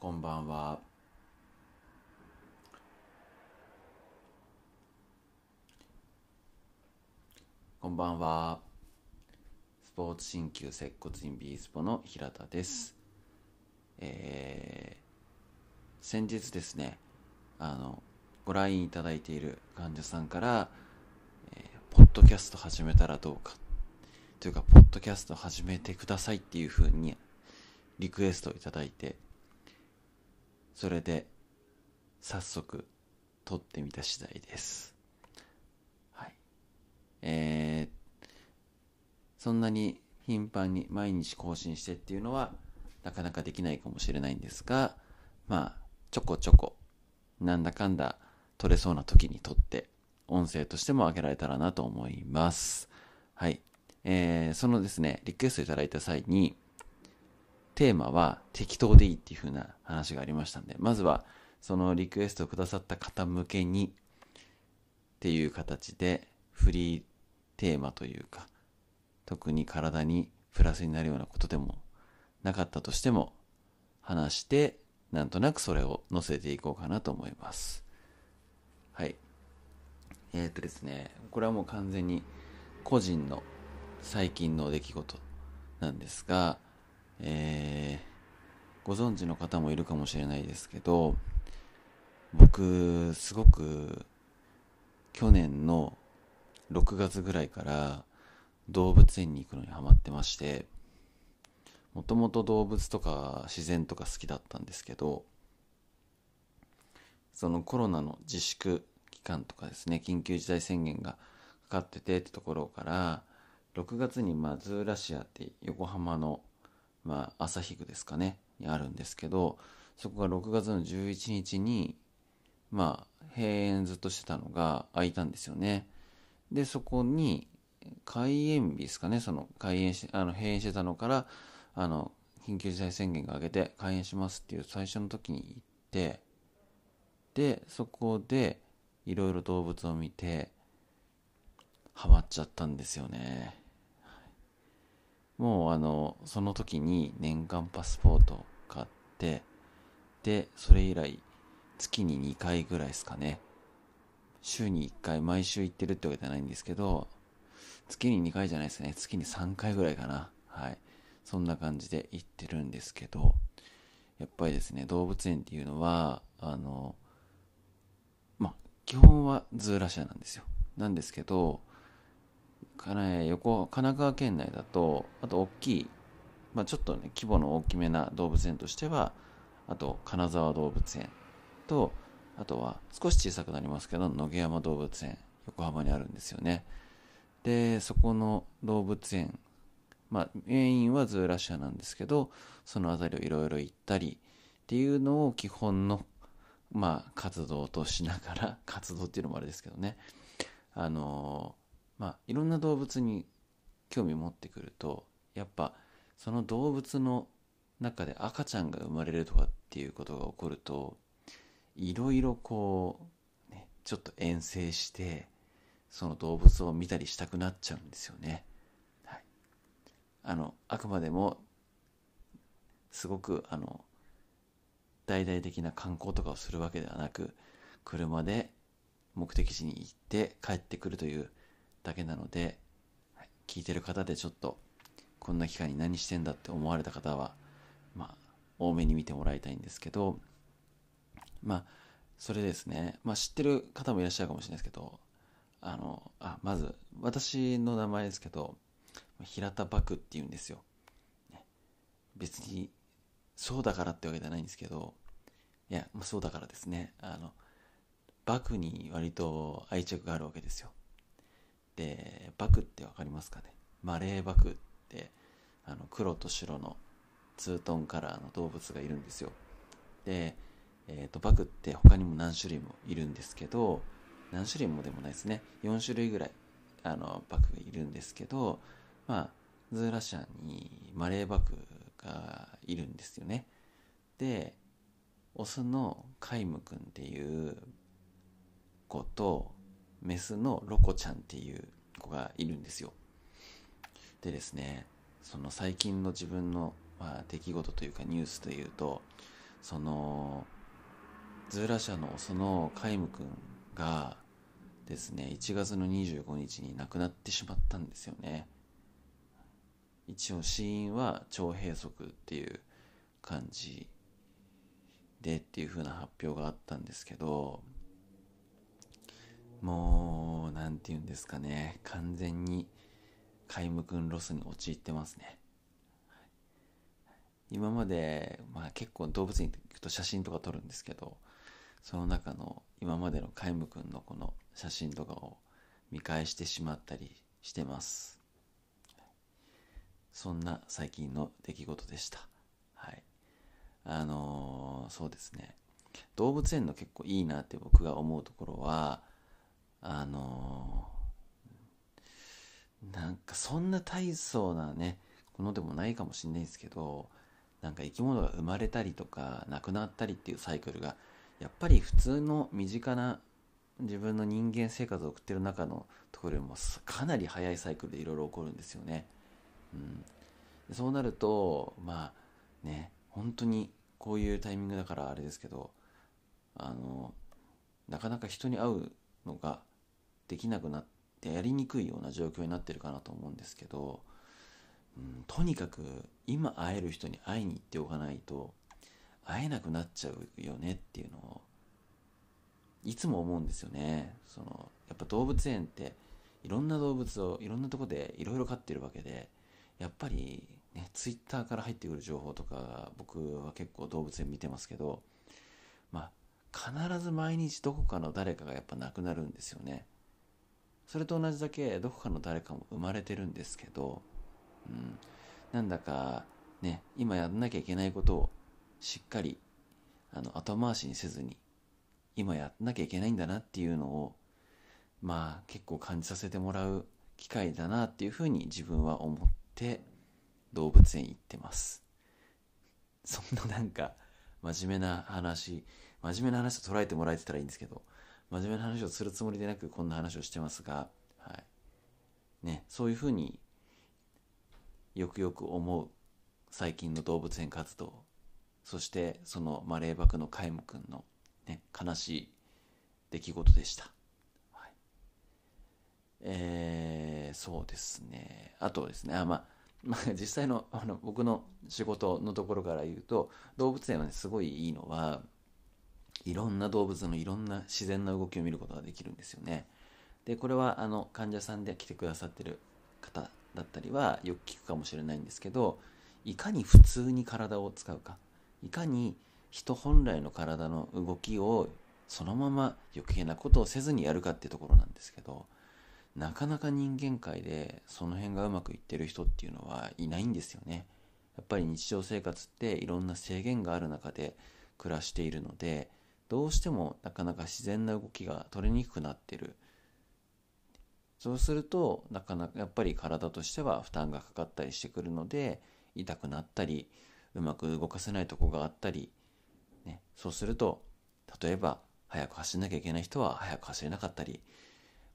こんばんは。こんばんは。スポーツ鍼灸接骨院ビースポの平田です。えー、先日ですね、あの、ご来院いただいている患者さんから、えー、ポッドキャスト始めたらどうか、というか、ポッドキャスト始めてくださいっていうふうにリクエストをいただいて、それで、早速、撮ってみた次第です。はい。えー、そんなに頻繁に毎日更新してっていうのは、なかなかできないかもしれないんですが、まあ、ちょこちょこ、なんだかんだ撮れそうな時に撮って、音声としても上げられたらなと思います。はい。えー、そのですね、リクエストいただいた際に、テーマは適当でいいっていう風な話がありましたんで、まずはそのリクエストをくださった方向けにっていう形でフリーテーマというか、特に体にプラスになるようなことでもなかったとしても話して、なんとなくそれを載せていこうかなと思います。はい。えー、っとですね、これはもう完全に個人の最近の出来事なんですが、えー、ご存知の方もいるかもしれないですけど、僕、すごく、去年の6月ぐらいから動物園に行くのにハマってまして、もともと動物とか自然とか好きだったんですけど、そのコロナの自粛期間とかですね、緊急事態宣言がかかっててってところから、6月にまあズーラシアって横浜のまあ、朝日区ですかね、にあるんですけど、そこが6月の11日に、まあ、閉園ずっとしてたのが開いたんですよね。で、そこに、開園日ですかね、その開園し、あの、閉園してたのから、あの、緊急事態宣言が明けて開園しますっていう最初の時に行って、で、そこで、いろいろ動物を見て、ハマっちゃったんですよね。もうあの、その時に年間パスポート買って、で、それ以来、月に2回ぐらいですかね。週に1回、毎週行ってるってわけじゃないんですけど、月に2回じゃないですね。月に3回ぐらいかな。はい。そんな感じで行ってるんですけど、やっぱりですね、動物園っていうのは、あの、ま基本はズーラシアなんですよ。なんですけど、横神奈川県内だとあと大きい、まあ、ちょっとね規模の大きめな動物園としてはあと金沢動物園とあとは少し小さくなりますけど野毛山動物園横浜にあるんですよね。でそこの動物園まあメインはズーラシアなんですけどその辺りをいろいろ行ったりっていうのを基本のまあ活動としながら活動っていうのもあれですけどね。あのまあいろんな動物に興味を持ってくるとやっぱその動物の中で赤ちゃんが生まれるとかっていうことが起こるといろいろこう、ね、ちょっと遠征してその動物を見たりしたくなっちゃうんですよね。はい、あのあくまでもすごくあの大々的な観光とかをするわけではなく車で目的地に行って帰ってくるというだけなので、聞いてる方でちょっと、こんな機会に何してんだって思われた方は、まあ、多めに見てもらいたいんですけど、まあ、それですね、まあ、知ってる方もいらっしゃるかもしれないですけど、あの、あ、まず、私の名前ですけど、平田漠って言うんですよ。別に、そうだからってわけじゃないんですけど、いや、ま、そうだからですね。あの、幕に割と愛着があるわけですよ。で、バクってわかりますかね？マレーバクって、あの、黒と白のツートンカラーの動物がいるんですよ。で、え、ー、と、バクって他にも何種類もいるんですけど、何種類もでもないですね。4種類ぐらい、あの、バクがいるんですけど、まあ、ズーラシャにマレーバクがいるんですよね。で、オスのカイムくんっていう子と、メスのロコちゃんっていう子がいるんですよ。でですね、その最近の自分の、まあ、出来事というかニュースというと、そのズーラ社のそのカイムくんがですね1月の25日に亡くなってしまったんですよね一応死因は腸閉塞っていう感じでっていう風な発表があったんですけどもう何て言うんですかね。完全に皆無君ロスに陥ってますね。今まで、まあ、結構動物園行くと写真とか撮るんですけどその中の今までの皆無君のこの写真とかを見返してしまったりしてます。そんな最近の出来事でした。はい。あのー、そうですね。動物園の結構いいなって僕が思うところはあのー、なんかそんな大層なねものでもないかもしれないですけどなんか生き物が生まれたりとか亡くなったりっていうサイクルがやっぱり普通の身近な自分の人間生活を送ってる中のところよりもかなり早いサイクルでいろいろ起こるんですよね。うん、そうなるとまあね本当にこういうタイミングだからあれですけどあのなかなか人に会うのができなくなってやりにくいような状況になってるかなと思うんですけどうん、とにかく今会える人に会いに行っておかないと会えなくなっちゃうよねっていうのをいつも思うんですよね。そのやっぱ動物園っていろんな動物をいろんなとこでいろいろ飼ってるわけでやっぱりねツイッターから入ってくる情報とか僕は結構動物園見てますけどまあ必ず毎日どこかの誰かがやっぱ亡くなるんですよね。それと同じだけどこかの誰かも生まれてるんですけどうん、なんだかね今やんなきゃいけないことをしっかりあの後回しにせずに今やんなきゃいけないんだなっていうのをまあ結構感じさせてもらう機会だなっていうふうに自分は思って動物園行ってます。そんななんか真面目な話真面目な話を捉えてもらえてたらいいんですけど真面目な話をするつもりでなくこんな話をしてますが、はい。ね、そういうふうによくよく思う最近の動物園活動そしてそのマレーバクのカイム君の、ね、悲しい出来事でした、はい、えー、そうですね。あとですねあまあまあ、実際のあの僕の仕事のところから言うと動物園はねすごいいいのはいろんな動物のいろんな自然な動きを見ることができるんですよね。でこれはあの患者さんで来てくださってる方だったりはよく聞くかもしれないんですけどいかに普通に体を使うか。いかに人本来の体の動きをそのまま余計なことをせずにやるかっていうところなんですけどなかなか人間界でその辺がうまくいってる人っていうのはいないんですよね。やっぱり日常生活っていろんな制限がある中で暮らしているのでどうしてもなかなか自然な動きが取れにくくなってる。そうするとなかなかやっぱり体としては負担がかかったりしてくるので痛くなったりうまく動かせないとこがあったり、ね、そうすると例えば速く走んなきゃいけない人は速く走れなかったり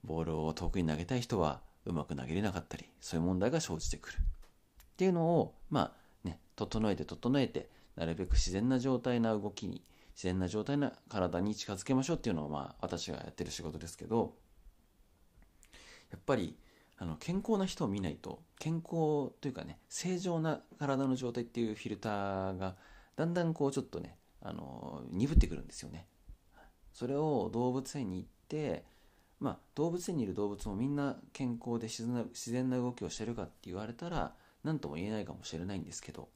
ボールを遠くに投げたい人はうまく投げれなかったりそういう問題が生じてくる。っていうのをまあね整えて整えてなるべく自然な状態な動きに自然な状態な体に近づけましょうっていうのはまあ私がやってる仕事ですけどやっぱりあの健康な人を見ないと健康というかね正常な体の状態っていうフィルターがだんだんこうちょっとねあの鈍ってくるんですよね。それを動物園に行ってまあ動物園にいる動物もみんな健康で自然な自然な動きをしてるかって言われたら何とも言えないかもしれないんですけど、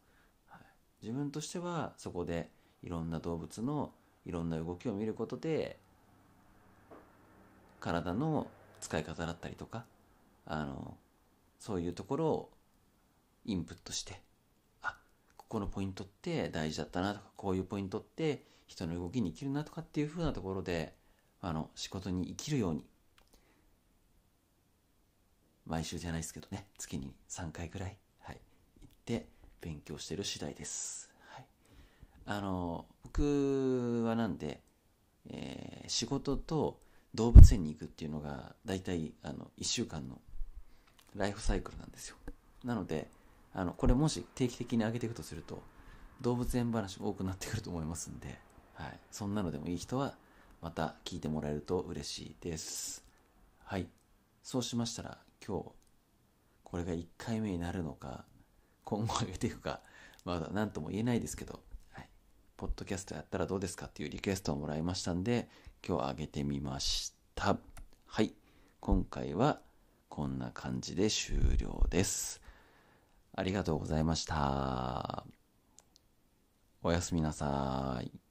はい、自分としてはそこでいろんな動物のいろんな動きを見ることで体の使い方だったりとかあのそういうところをインプットしてあここのポイントって大事だったなとかこういうポイントって人の動きに生きるなとかっていうふうなところであの仕事に生きるように毎週じゃないですけどね月に3回ぐらい、はい、行って勉強してる次第です、あの僕はなんで、えー、仕事と動物園に行くっていうのが大体あの1週間のライフサイクルなんですよ。なのであのこれもし定期的に上げていくとすると動物園話多くなってくると思いますんで、はい、そんなのでもいい人はまた聞いてもらえると嬉しいです。はい。そうしましたら今日これが1回目になるのか今後上げていくかまだ何とも言えないですけど、ポッドキャストやったらどうですかっていうリクエストをもらいましたんで今日あげてみましたはい今回はこんな感じで終了ですありがとうございました。おやすみなさい。